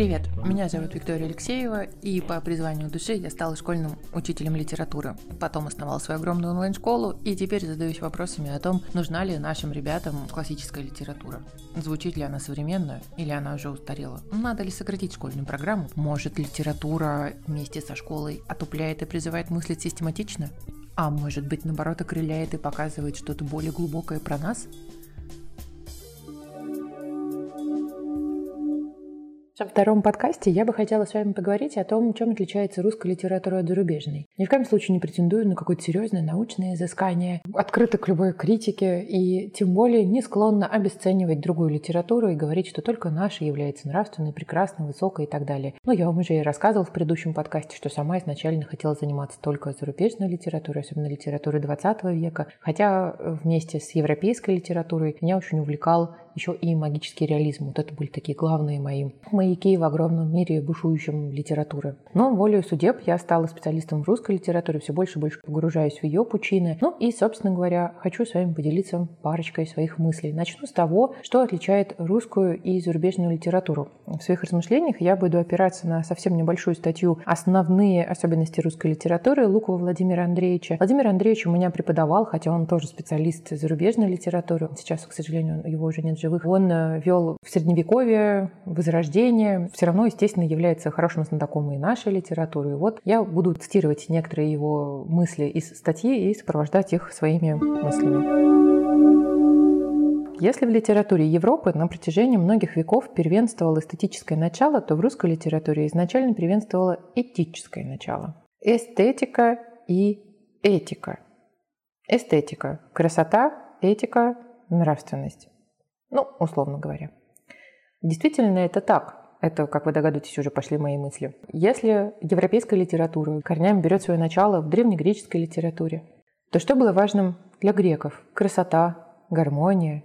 Привет, меня зовут Виктория Алексеева, и по призванию души я стала школьным учителем литературы. Потом основала свою огромную онлайн-школу, и теперь задаюсь вопросами о том, нужна ли нашим ребятам классическая литература. Звучит ли она современную, или она уже устарела? Надо ли сократить школьную программу? Может, литература вместе со школой отупляет и призывает мыслить систематично? А может быть, наоборот, окрыляет и показывает что-то более глубокое про нас? Во втором подкасте я бы хотела с вами поговорить о том, чем отличается русская литература от зарубежной. Ни в коем случае не претендую на какое-то серьезное научное изыскание, открыто к любой критике и тем более не склонна обесценивать другую литературу и говорить, что только наша является нравственной, прекрасной, высокой и так далее. Но я вам уже и рассказывала в предыдущем подкасте, что сама изначально хотела заниматься только зарубежной литературой, особенно литературой 20 века, хотя вместе с европейской литературой меня очень увлекал еще и магический реализм. Вот это были такие главные мои маяки в огромном мире бушующем литературы. Но волею судеб я стала специалистом в русской литературе, все больше и больше погружаюсь в ее пучины. Ну и, собственно говоря, хочу с вами поделиться парочкой своих мыслей. Начну с того, что отличает русскую и зарубежную литературу. В своих размышлениях я буду опираться на совсем небольшую статью «Основные особенности русской литературы» Лукова Владимира Андреевича. Владимир Андреевич у меня преподавал, хотя он тоже специалист зарубежной литературы. Сейчас, к сожалению, его уже нет живых. Он э, вел в Средневековье, Возрождение. Все равно, естественно, является хорошим знатоком и нашей литературы. И вот я буду цитировать некоторые его мысли из статьи и сопровождать их своими мыслями. Если в литературе Европы на протяжении многих веков первенствовало эстетическое начало, то в русской литературе изначально первенствовало этическое начало. Эстетика и этика. Эстетика – красота, этика – нравственность. Ну, условно говоря. Действительно, это так. Это, как вы догадываетесь, уже пошли мои мысли. Если европейская литература корнями берет свое начало в древнегреческой литературе, то что было важным для греков? Красота, гармония,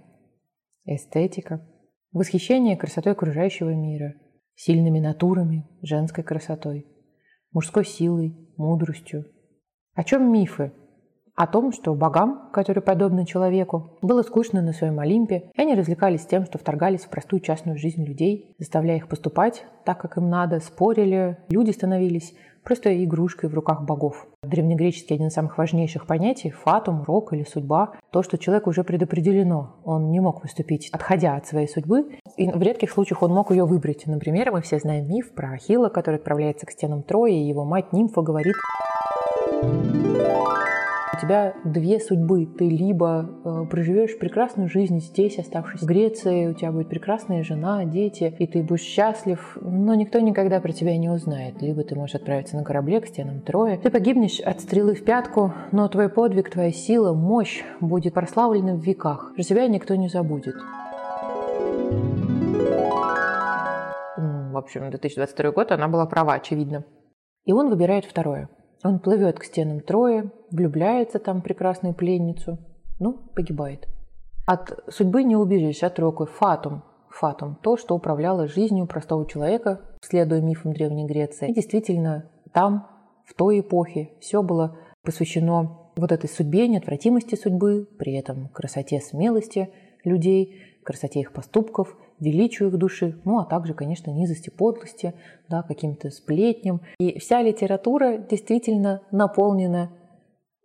эстетика, восхищение красотой окружающего мира, сильными натурами, женской красотой, мужской силой, мудростью. О чем мифы? О том, что богам, которые подобны человеку, было скучно на своем Олимпе, и они развлекались тем, что вторгались в простую частную жизнь людей, заставляя их поступать так, как им надо, спорили, люди становились просто игрушкой в руках богов. Древнегреческий один из самых важнейших понятий – фатум, рок или судьба – то, что человек уже предопределено. Он не мог поступить, отходя от своей судьбы, и в редких случаях он мог ее выбрать. Например, мы все знаем миф про Ахилла, который отправляется к стенам Трои, и его мать Нимфа говорит у тебя две судьбы. Ты либо э, проживешь прекрасную жизнь здесь, оставшись в Греции, у тебя будет прекрасная жена, дети, и ты будешь счастлив, но никто никогда про тебя не узнает. Либо ты можешь отправиться на корабле к стенам Троя. Ты погибнешь от стрелы в пятку, но твой подвиг, твоя сила, мощь будет прославлена в веках. Про тебя никто не забудет. В общем, 2022 год она была права, очевидно. И он выбирает второе. Он плывет к стенам Троя, влюбляется там в прекрасную пленницу, ну, погибает. От судьбы не убежишь, от рока. Фатум. Фатум. То, что управляло жизнью простого человека, следуя мифам Древней Греции. И действительно, там, в той эпохе, все было посвящено вот этой судьбе, неотвратимости судьбы, при этом красоте, смелости людей, красоте их поступков – величию их души, ну а также, конечно, низости, подлости, да, каким-то сплетням. И вся литература действительно наполнена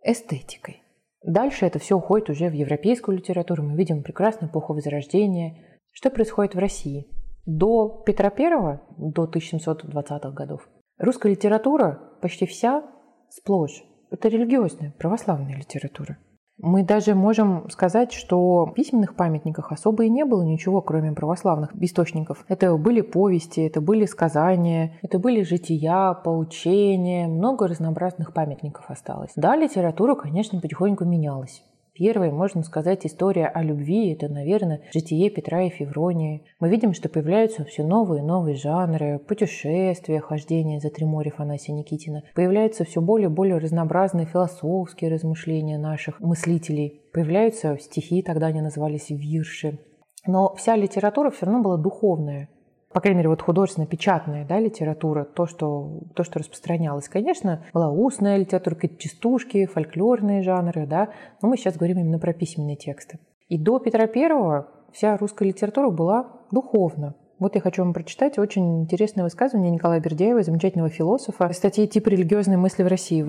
эстетикой. Дальше это все уходит уже в европейскую литературу. Мы видим прекрасную эпоху Возрождения. Что происходит в России? До Петра I, до 1720-х годов, русская литература почти вся сплошь. Это религиозная, православная литература. Мы даже можем сказать, что в письменных памятниках особо и не было ничего, кроме православных источников. Это были повести, это были сказания, это были жития, поучения, много разнообразных памятников осталось. Да, литература, конечно, потихоньку менялась. Первая, можно сказать, история о любви – это, наверное, житие Петра и Февронии. Мы видим, что появляются все новые и новые жанры – путешествия, хождение за три моря Фанасия Никитина. Появляются все более и более разнообразные философские размышления наших мыслителей. Появляются стихи, тогда они назывались вирши. Но вся литература все равно была духовная по крайней мере, вот художественно-печатная да, литература, то что, то, что распространялось. Конечно, была устная литература, какие-то частушки, фольклорные жанры, да, но мы сейчас говорим именно про письменные тексты. И до Петра I вся русская литература была духовна. Вот я хочу вам прочитать очень интересное высказывание Николая Бердяева, замечательного философа, статьи «Тип религиозной мысли в России».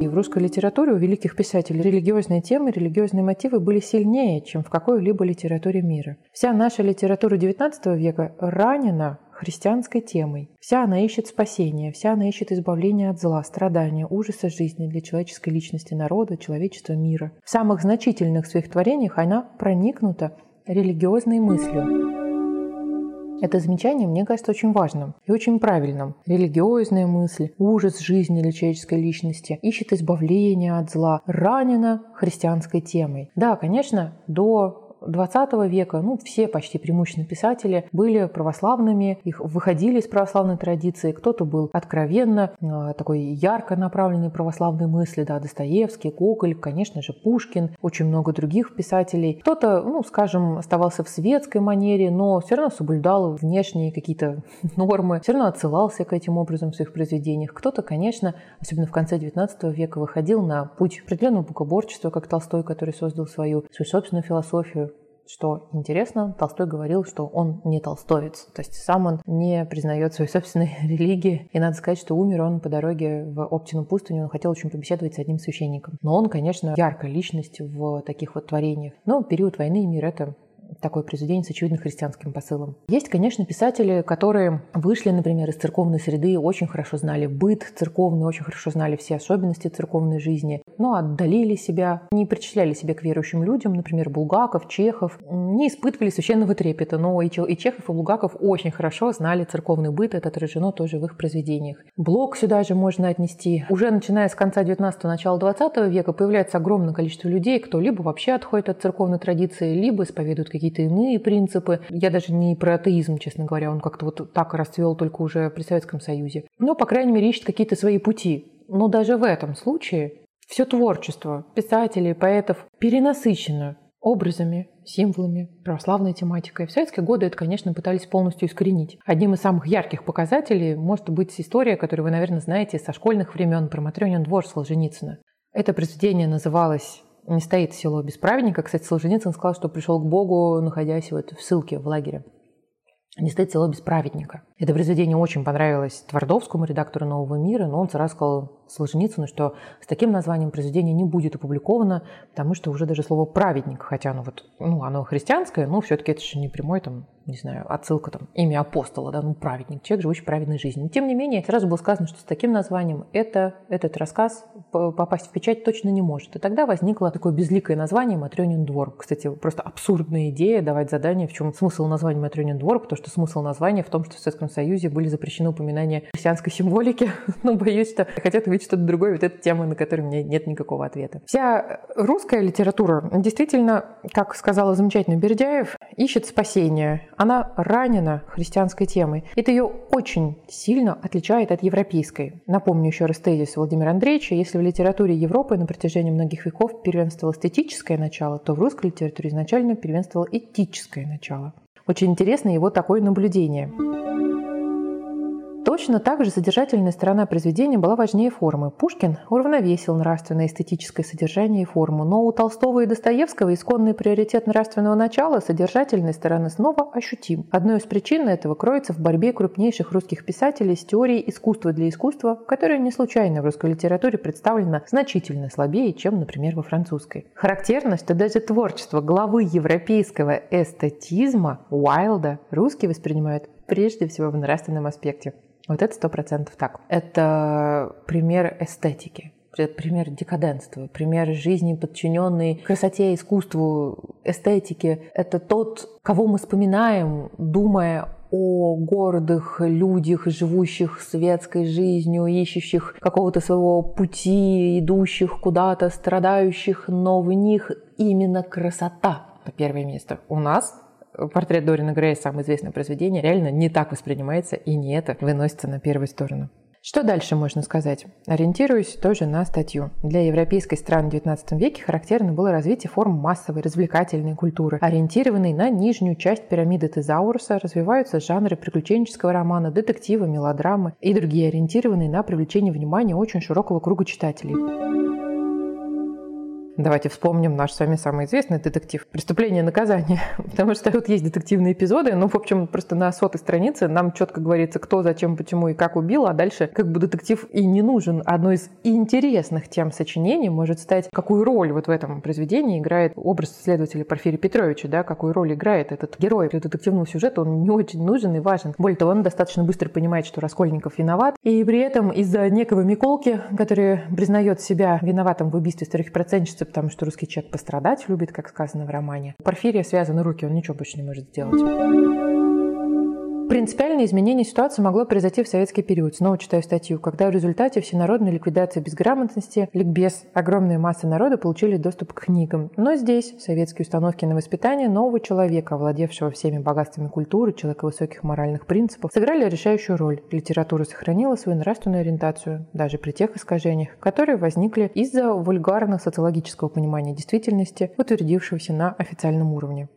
И в русской литературе у великих писателей религиозные темы, религиозные мотивы были сильнее, чем в какой-либо литературе мира. Вся наша литература XIX века ранена христианской темой. Вся она ищет спасения, вся она ищет избавления от зла, страдания, ужаса жизни для человеческой личности народа, человечества, мира. В самых значительных своих творениях она проникнута религиозной мыслью. Это замечание, мне кажется, очень важным и очень правильным. Религиозная мысль, ужас жизни для человеческой личности, ищет избавления от зла, ранена христианской темой. Да, конечно, до 20 века, ну, все почти преимущественно писатели были православными, их выходили из православной традиции, кто-то был откровенно э, такой ярко направленный православной мысли, да, Достоевский, Гоголь, конечно же, Пушкин, очень много других писателей. Кто-то, ну, скажем, оставался в светской манере, но все равно соблюдал внешние какие-то нормы, все равно отсылался к этим образом в своих произведениях. Кто-то, конечно, особенно в конце XIX века, выходил на путь определенного богоборчества, как Толстой, который создал свою, свою собственную философию, что интересно, Толстой говорил, что он не толстовец, то есть сам он не признает своей собственной религии. И надо сказать, что умер он по дороге в Оптину пустыню, он хотел очень побеседовать с одним священником. Но он, конечно, яркая личность в таких вот творениях. Но период войны и мир — это такое произведение с очевидно христианским посылом. Есть, конечно, писатели, которые вышли, например, из церковной среды, очень хорошо знали быт церковный, очень хорошо знали все особенности церковной жизни, но отдалили себя, не причисляли себя к верующим людям, например, Булгаков, Чехов, не испытывали священного трепета, но и Чехов, и Булгаков очень хорошо знали церковный быт, это отражено тоже в их произведениях. Блок сюда же можно отнести. Уже начиная с конца 19-го, начала 20 века появляется огромное количество людей, кто либо вообще отходит от церковной традиции, либо исповедуют какие-то иные принципы. Я даже не про атеизм, честно говоря, он как-то вот так расцвел только уже при Советском Союзе. Но, по крайней мере, ищет какие-то свои пути. Но даже в этом случае все творчество писателей, поэтов перенасыщено образами, символами, православной тематикой. В советские годы это, конечно, пытались полностью искоренить. Одним из самых ярких показателей может быть история, которую вы, наверное, знаете со школьных времен про Матрёнин двор Солженицына. Это произведение называлось не стоит село без праведника. Кстати, Солженицын сказал, что пришел к Богу, находясь вот в ссылке в лагере. Не стоит село без праведника. Это произведение очень понравилось Твардовскому, редактору «Нового мира», но он сразу сказал Солженицыну, что с таким названием произведение не будет опубликовано, потому что уже даже слово «праведник», хотя оно вот, ну, оно христианское, но все-таки это же не прямой там не знаю, отсылка там, имя апостола, да, ну, праведник, человек, живущий праведной жизнью. Тем не менее, сразу было сказано, что с таким названием это, этот рассказ попасть в печать точно не может. И тогда возникло такое безликое название «Матрёнин двор». Кстати, просто абсурдная идея давать задание, в чем смысл названия «Матрёнин двор», потому что смысл названия в том, что в Советском Союзе были запрещены упоминания христианской символики. Но боюсь, что хотят увидеть что-то другое, вот эта тема, на которую у меня нет никакого ответа. Вся русская литература действительно, как сказала замечательно Бердяев, ищет спасения она ранена христианской темой. Это ее очень сильно отличает от европейской. Напомню еще раз тезис Владимира Андреевича. Если в литературе Европы на протяжении многих веков первенствовало эстетическое начало, то в русской литературе изначально первенствовало этическое начало. Очень интересно его такое наблюдение. Точно так же содержательная сторона произведения была важнее формы. Пушкин уравновесил нравственное эстетическое содержание и форму, но у Толстого и Достоевского исконный приоритет нравственного начала содержательной стороны снова ощутим. Одной из причин этого кроется в борьбе крупнейших русских писателей с теорией искусства для искусства, которая не случайно в русской литературе представлена значительно слабее, чем, например, во французской. Характерно, что даже творчество главы европейского эстетизма Уайлда русские воспринимают прежде всего в нравственном аспекте. Вот это сто процентов так. Это пример эстетики пример декаденства, пример жизни, подчиненной красоте, искусству, эстетике. Это тот, кого мы вспоминаем, думая о гордых людях, живущих светской жизнью, ищущих какого-то своего пути, идущих куда-то, страдающих, но в них именно красота на первое место. У нас портрет Дориана Грея, самое известное произведение, реально не так воспринимается, и не это выносится на первую сторону. Что дальше можно сказать? Ориентируюсь тоже на статью. Для европейской страны в XIX веке характерно было развитие форм массовой развлекательной культуры, ориентированной на нижнюю часть пирамиды Тезауруса, развиваются жанры приключенческого романа, детектива, мелодрамы и другие, ориентированные на привлечение внимания очень широкого круга читателей. Давайте вспомним наш с вами самый известный детектив «Преступление и наказание». Потому что тут есть детективные эпизоды, ну, в общем, просто на сотой странице нам четко говорится, кто, зачем, почему и как убил, а дальше как бы детектив и не нужен. Одной из интересных тем сочинений может стать, какую роль вот в этом произведении играет образ следователя Порфирия Петровича, да, какую роль играет этот герой. Для детективного сюжета он не очень нужен и важен. Более того, он достаточно быстро понимает, что Раскольников виноват, и при этом из-за некого Миколки, который признает себя виноватым в убийстве старых процентщицы, потому что русский человек пострадать любит, как сказано в романе. У Порфирия связаны руки, он ничего больше не может сделать. Принципиальное изменение ситуации могло произойти в советский период. Снова читаю статью, когда в результате всенародной ликвидации безграмотности, ликбез, огромные массы народа получили доступ к книгам. Но здесь, в советской установке на воспитание, нового человека, овладевшего всеми богатствами культуры, человека высоких моральных принципов, сыграли решающую роль. Литература сохранила свою нравственную ориентацию, даже при тех искажениях, которые возникли из-за вульгарного социологического понимания действительности, утвердившегося на официальном уровне.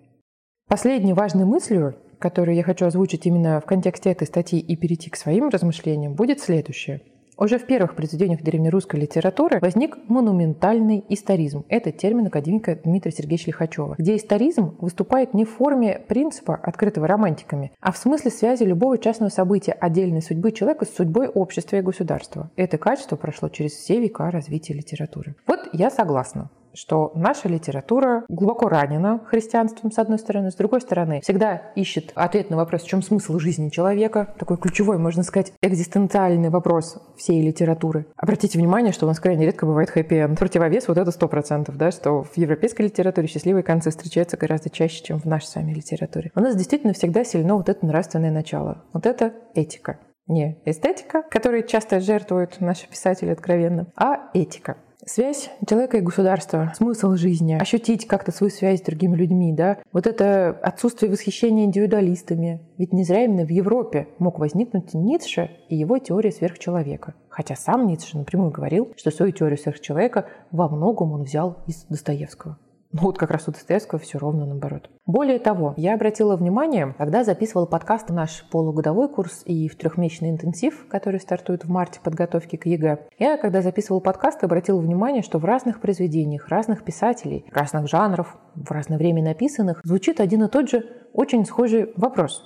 Последней важной мыслью, которую я хочу озвучить именно в контексте этой статьи и перейти к своим размышлениям, будет следующее. Уже в первых произведениях древнерусской литературы возник монументальный историзм. Это термин академика Дмитрия Сергеевича Лихачева, где историзм выступает не в форме принципа, открытого романтиками, а в смысле связи любого частного события отдельной судьбы человека с судьбой общества и государства. Это качество прошло через все века развития литературы. Вот я согласна что наша литература глубоко ранена христианством, с одной стороны, с другой стороны, всегда ищет ответ на вопрос, в чем смысл жизни человека. Такой ключевой, можно сказать, экзистенциальный вопрос всей литературы. Обратите внимание, что у нас крайне редко бывает хэппи-энд. Противовес вот это сто процентов, да, что в европейской литературе счастливые концы встречаются гораздо чаще, чем в нашей с вами литературе. У нас действительно всегда сильно вот это нравственное начало. Вот это этика. Не эстетика, которой часто жертвуют наши писатели откровенно, а этика. Связь человека и государства, смысл жизни, ощутить как-то свою связь с другими людьми, да, вот это отсутствие восхищения индивидуалистами. Ведь не зря именно в Европе мог возникнуть Ницше и его теория сверхчеловека. Хотя сам Ницше напрямую говорил, что свою теорию сверхчеловека во многом он взял из Достоевского. Ну вот как раз у Достоевского все ровно наоборот. Более того, я обратила внимание, когда записывала подкаст наш полугодовой курс и в трехмесячный интенсив, который стартует в марте подготовки к ЕГЭ, я, когда записывала подкаст, обратила внимание, что в разных произведениях, разных писателей, разных жанров, в разное время написанных, звучит один и тот же очень схожий вопрос.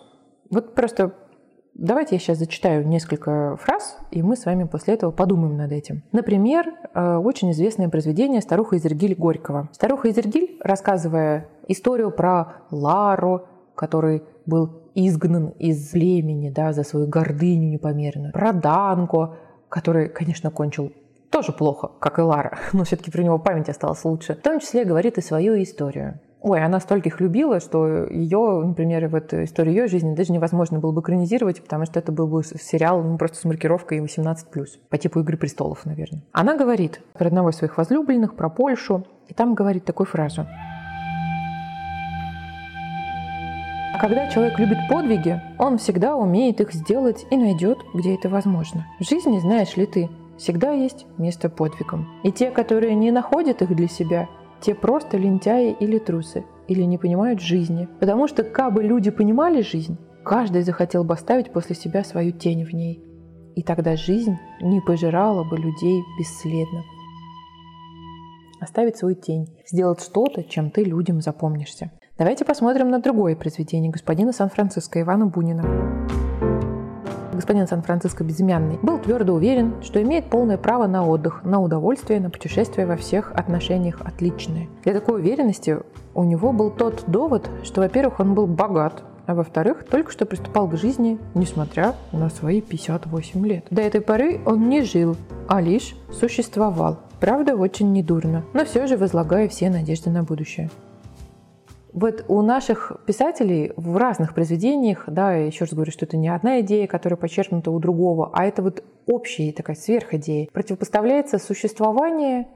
Вот просто Давайте я сейчас зачитаю несколько фраз, и мы с вами после этого подумаем над этим. Например, э, очень известное произведение «Старуха Изергиль» Горького. Старуха Изергиль, рассказывая историю про Ларру, который был изгнан из племени да, за свою гордыню непомерную, про Данко, который, конечно, кончил тоже плохо, как и Лара, но все-таки про него память осталась лучше. В том числе говорит и свою историю. Ой, она стольких любила, что ее, например, в эту историю ее жизни даже невозможно было бы экранизировать, потому что это был бы сериал ну, просто с маркировкой 18+, по типу «Игры престолов», наверное. Она говорит про одного из своих возлюбленных, про Польшу, и там говорит такую фразу. А когда человек любит подвиги, он всегда умеет их сделать и найдет, где это возможно. В жизни, знаешь ли ты, всегда есть место подвигам. И те, которые не находят их для себя, те просто лентяи или трусы, или не понимают жизни. Потому что, как бы люди понимали жизнь, каждый захотел бы оставить после себя свою тень в ней. И тогда жизнь не пожирала бы людей бесследно. Оставить свою тень, сделать что-то, чем ты людям запомнишься. Давайте посмотрим на другое произведение господина Сан-Франциско Ивана Бунина господин Сан-Франциско Безымянный, был твердо уверен, что имеет полное право на отдых, на удовольствие, на путешествие во всех отношениях отличные. Для такой уверенности у него был тот довод, что, во-первых, он был богат, а во-вторых, только что приступал к жизни, несмотря на свои 58 лет. До этой поры он не жил, а лишь существовал. Правда, очень недурно, но все же возлагая все надежды на будущее. Вот у наших писателей в разных произведениях, да, еще раз говорю, что это не одна идея, которая подчеркнута у другого, а это вот общая такая сверхидея. Противопоставляется существование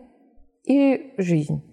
и жизнь.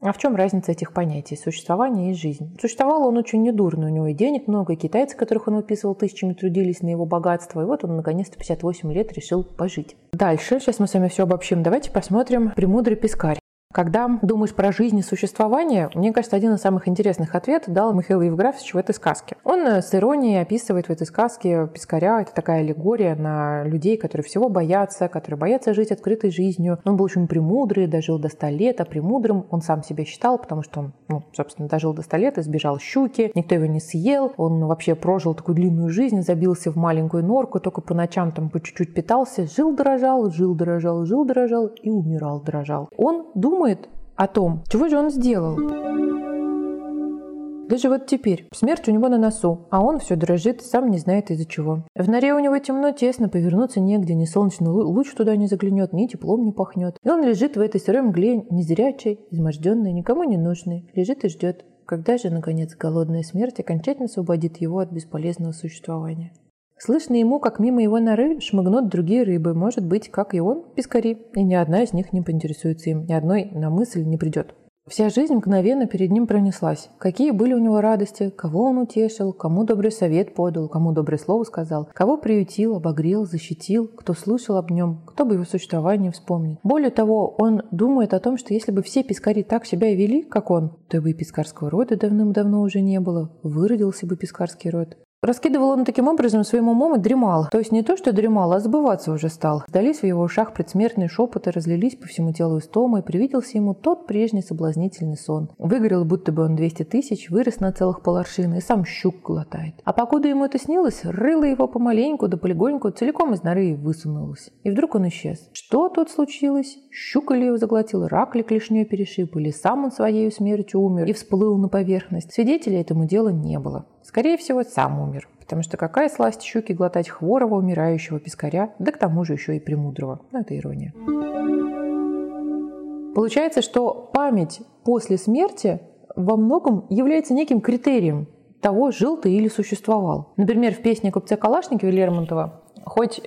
А в чем разница этих понятий? Существование и жизнь. Существовал он очень недурно, у него и денег много, и китайцы, которых он выписывал тысячами, трудились на его богатство. И вот он наконец-то 58 лет решил пожить. Дальше, сейчас мы с вами все обобщим, давайте посмотрим «Премудрый пескарь». Когда думаешь про жизнь и существование, мне кажется, один из самых интересных ответов дал Михаил Евграфович в этой сказке. Он э, с иронией описывает в этой сказке Пискаря. Это такая аллегория на людей, которые всего боятся, которые боятся жить открытой жизнью. Он был очень премудрый, дожил до 100 лет, а премудрым он сам себя считал, потому что он, ну, собственно, дожил до 100 лет, избежал щуки, никто его не съел, он вообще прожил такую длинную жизнь, забился в маленькую норку, только по ночам там по чуть-чуть питался, жил, дорожал, жил, дорожал, жил, дорожал и умирал, дорожал. Он думал думает о том, чего же он сделал. Даже вот теперь смерть у него на носу, а он все дрожит, сам не знает из-за чего. В норе у него темно, тесно, повернуться негде, ни солнечный луч туда не заглянет, ни теплом не пахнет. И он лежит в этой сырой мгле, незрячий, изможденный, никому не нужный, лежит и ждет, когда же, наконец, голодная смерть окончательно освободит его от бесполезного существования. Слышно ему, как мимо его норы шмыгнут другие рыбы, может быть, как и он, пескари, и ни одна из них не поинтересуется им, ни одной на мысль не придет. Вся жизнь мгновенно перед ним пронеслась. Какие были у него радости, кого он утешил, кому добрый совет подал, кому доброе слово сказал, кого приютил, обогрел, защитил, кто слышал об нем, кто бы его существование вспомнит. Более того, он думает о том, что если бы все пескари так себя и вели, как он, то бы и пескарского рода давным-давно уже не было, выродился бы пескарский род. Раскидывал он таким образом своим умом и дремал. То есть не то, что дремал, а забываться уже стал. Сдались в его ушах предсмертные шепоты, разлились по всему телу истомы, и привиделся ему тот прежний соблазнительный сон. Выгорел, будто бы он 200 тысяч, вырос на целых поларшин и сам щук глотает. А покуда ему это снилось, рыло его помаленьку да полегоньку целиком из норы высунулось. И вдруг он исчез. Что тут случилось? Щука ли его заглотил, рак ли клешней перешиб, или сам он своей смертью умер и всплыл на поверхность. Свидетелей этому делу не было. Скорее всего, сам умер, потому что какая сласть щуки глотать хворого, умирающего пескаря, да к тому же еще и премудрого. Ну, это ирония. Получается, что память после смерти во многом является неким критерием того, жил ты или существовал. Например, в песне купца Калашникова Лермонтова хоть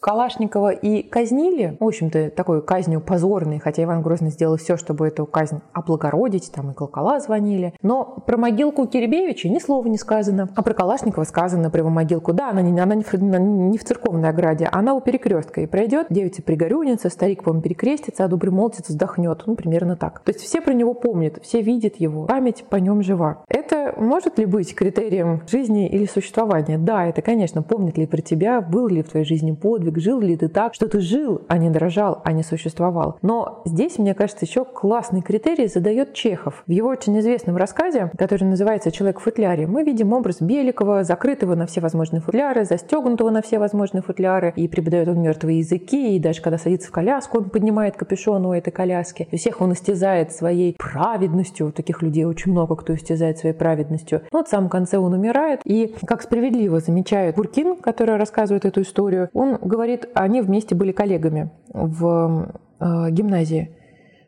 Калашникова и казнили, в общем-то, такой казнью позорной, хотя Иван Грозный сделал все, чтобы эту казнь облагородить, там и колокола звонили. Но про могилку Киребевича ни слова не сказано. А про Калашникова сказано про его могилку. Да, она не, она не, в, не в церковной ограде, она у перекрестка. И пройдет, девица пригорюнится, старик, по-моему, перекрестится, а добрый молодец вздохнет. Ну, примерно так. То есть все про него помнят, все видят его. Память по нем жива. Это может ли быть критерием жизни или существования? Да, это, конечно, помнит ли про тебя, был ли в твоей жизни подвиг, подвиг, жил ли ты так, что ты жил, а не дрожал, а не существовал. Но здесь, мне кажется, еще классный критерий задает Чехов. В его очень известном рассказе, который называется «Человек в футляре», мы видим образ Беликова, закрытого на все возможные футляры, застегнутого на все возможные футляры, и преподает он мертвые языки, и даже когда садится в коляску, он поднимает капюшон у этой коляски. И всех он истязает своей праведностью. Таких людей очень много, кто истязает своей праведностью. Но вот в самом конце он умирает, и, как справедливо замечает Буркин, который рассказывает эту историю, он говорит, говорит, они вместе были коллегами в э, гимназии.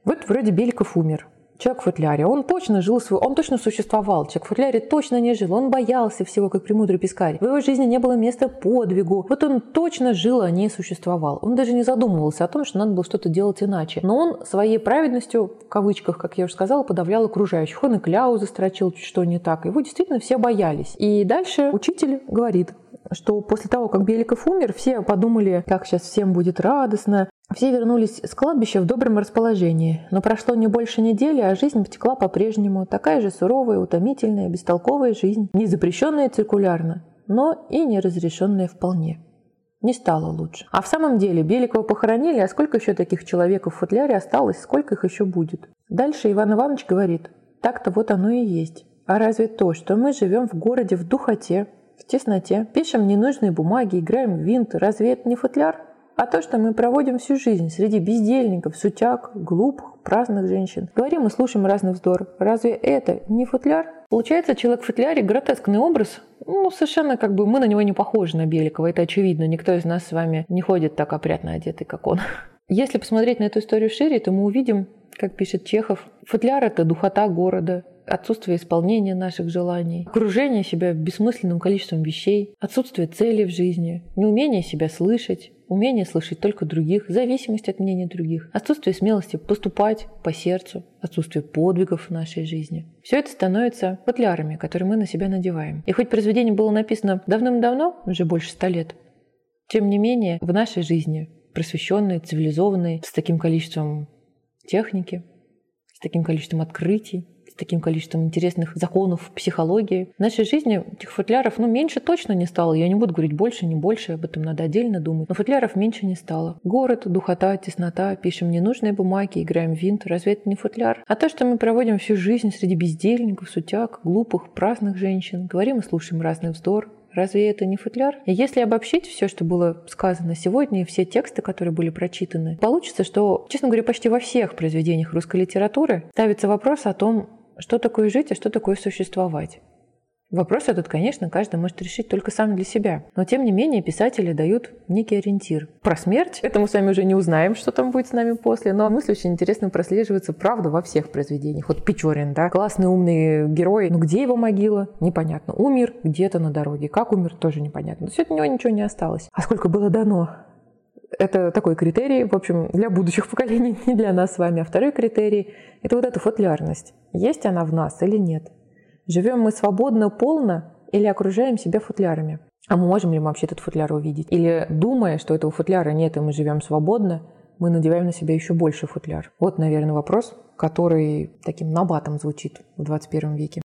Вот вроде Беликов умер. Человек в футляре. Он точно жил свой, он точно существовал. Человек в футляре точно не жил. Он боялся всего, как премудрый пескарь. В его жизни не было места подвигу. Вот он точно жил, а не существовал. Он даже не задумывался о том, что надо было что-то делать иначе. Но он своей праведностью, в кавычках, как я уже сказала, подавлял окружающих. Он и кляузы строчил, что не так. Его действительно все боялись. И дальше учитель говорит, что после того, как Беликов умер, все подумали, как сейчас всем будет радостно. Все вернулись с кладбища в добром расположении, но прошло не больше недели, а жизнь потекла по-прежнему. Такая же суровая, утомительная, бестолковая жизнь, не запрещенная циркулярно, но и не разрешенная вполне. Не стало лучше. А в самом деле Беликова похоронили, а сколько еще таких человек в футляре осталось, сколько их еще будет? Дальше Иван Иванович говорит, так-то вот оно и есть. А разве то, что мы живем в городе в духоте, в тесноте, пишем ненужные бумаги, играем в винт. Разве это не футляр? А то, что мы проводим всю жизнь среди бездельников, сутяг, глупых, праздных женщин. Говорим и слушаем разный вздор. Разве это не футляр? Получается, человек в футляре – гротескный образ. Ну, совершенно как бы мы на него не похожи, на Беликова. Это очевидно. Никто из нас с вами не ходит так опрятно одетый, как он. Если посмотреть на эту историю шире, то мы увидим, как пишет Чехов, футляр – это духота города, отсутствие исполнения наших желаний, окружение себя бессмысленным количеством вещей, отсутствие цели в жизни, неумение себя слышать, умение слышать только других, зависимость от мнения других, отсутствие смелости поступать по сердцу, отсутствие подвигов в нашей жизни. Все это становится футлярами, которые мы на себя надеваем. И хоть произведение было написано давным-давно, уже больше ста лет, тем не менее в нашей жизни, просвещенной, цивилизованной, с таким количеством техники, таким количеством открытий, с таким количеством интересных законов психологии. В нашей жизни этих футляров, ну, меньше точно не стало. Я не буду говорить больше, не больше, об этом надо отдельно думать. Но футляров меньше не стало. Город, духота, теснота, пишем ненужные бумаги, играем в винт. Разве это не футляр? А то, что мы проводим всю жизнь среди бездельников, сутяг, глупых, праздных женщин, говорим и слушаем разный вздор, Разве это не футляр? И если обобщить все, что было сказано сегодня, и все тексты, которые были прочитаны, получится, что, честно говоря, почти во всех произведениях русской литературы ставится вопрос о том, что такое жить, а что такое существовать. Вопрос этот, конечно, каждый может решить только сам для себя. Но, тем не менее, писатели дают некий ориентир. Про смерть, это мы с вами уже не узнаем, что там будет с нами после, но мысль очень интересно прослеживается, правда, во всех произведениях. Вот Печорин, да, классный умный герой, но где его могила, непонятно. Умер где-то на дороге. Как умер, тоже непонятно. То есть от него ничего не осталось. А сколько было дано? Это такой критерий, в общем, для будущих поколений, не для нас с вами. А второй критерий – это вот эта футлярность. Есть она в нас или нет? Живем мы свободно, полно или окружаем себя футлярами? А мы можем ли мы вообще этот футляр увидеть? Или думая, что этого футляра нет, и мы живем свободно, мы надеваем на себя еще больше футляр? Вот, наверное, вопрос, который таким набатом звучит в 21 веке.